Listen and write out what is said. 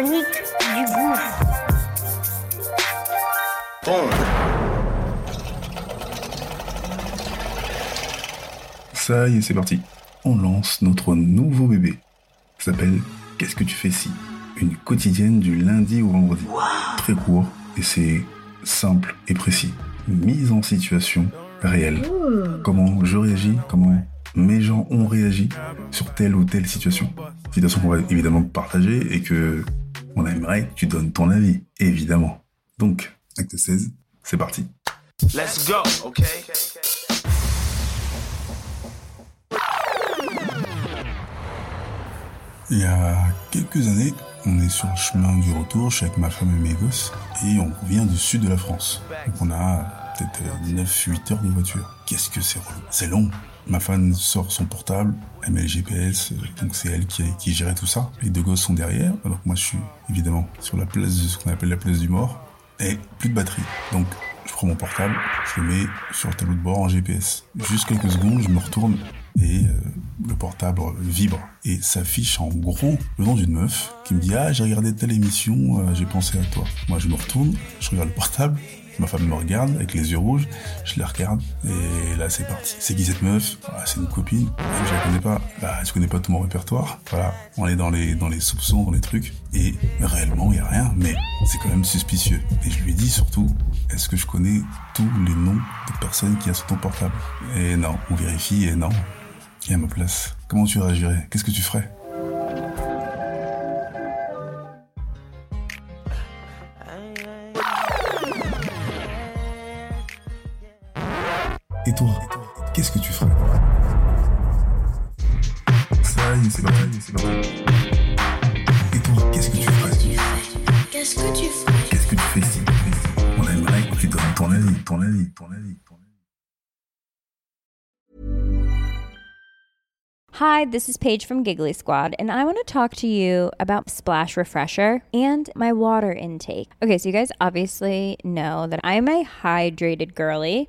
Du gouffre. Ça y est, c'est parti. On lance notre nouveau bébé. Ça s'appelle Qu'est-ce que tu fais si? Une quotidienne du lundi au vendredi. Très court et c'est simple et précis. Mise en situation réelle. Comment je réagis, comment mes gens ont réagi sur telle ou telle situation? Situation qu'on va évidemment partager et que on aimerait que tu donnes ton avis, évidemment. Donc, acte 16, c'est parti. Let's go, okay? Il y a quelques années, on est sur le chemin du retour, je suis avec ma femme et mes gosses, et on revient du sud de la France. Donc on a peut-être 9-8 heures de voiture. Qu'est-ce que c'est C'est long. Ma femme sort son portable, elle met le GPS, euh, donc c'est elle qui, qui gérait tout ça. Les deux gosses sont derrière, alors que moi je suis évidemment sur la place, de ce qu'on appelle la place du mort, et plus de batterie. Donc je prends mon portable, je le mets sur le tableau de bord en GPS. Juste quelques secondes, je me retourne et euh, le portable vibre et s'affiche en gros le nom d'une meuf qui me dit ah j'ai regardé telle émission, euh, j'ai pensé à toi. Moi je me retourne, je regarde le portable, ma femme me regarde avec les yeux rouges, je la regarde et là c'est parti. C'est qui cette meuf? Ah, C'est une copine. Ah, Je la connais pas. Bah je connais pas tout mon répertoire. Voilà, on est dans les soupçons, dans les trucs et réellement il y a rien, mais c'est quand même suspicieux. Et je lui dis surtout est-ce que je connais tous les noms des personnes qui a sur ton portable? Et non, on vérifie et non. Et à ma place, comment tu réagirais? Qu'est-ce que tu ferais? Et toi, qu'est-ce que tu ferais Ça y est, c'est parti, c'est parti. Et toi, qu'est-ce que tu ferais Qu'est-ce que tu ferais Qu'est-ce que tu fais ici On aimerait que tu donnes ton avis, ton avis, ton avis, ton avis. Hi, this is Paige from Giggly Squad, and I want to talk to you about Splash Refresher and my water intake. Okay, so you guys obviously know that I'm a hydrated girly,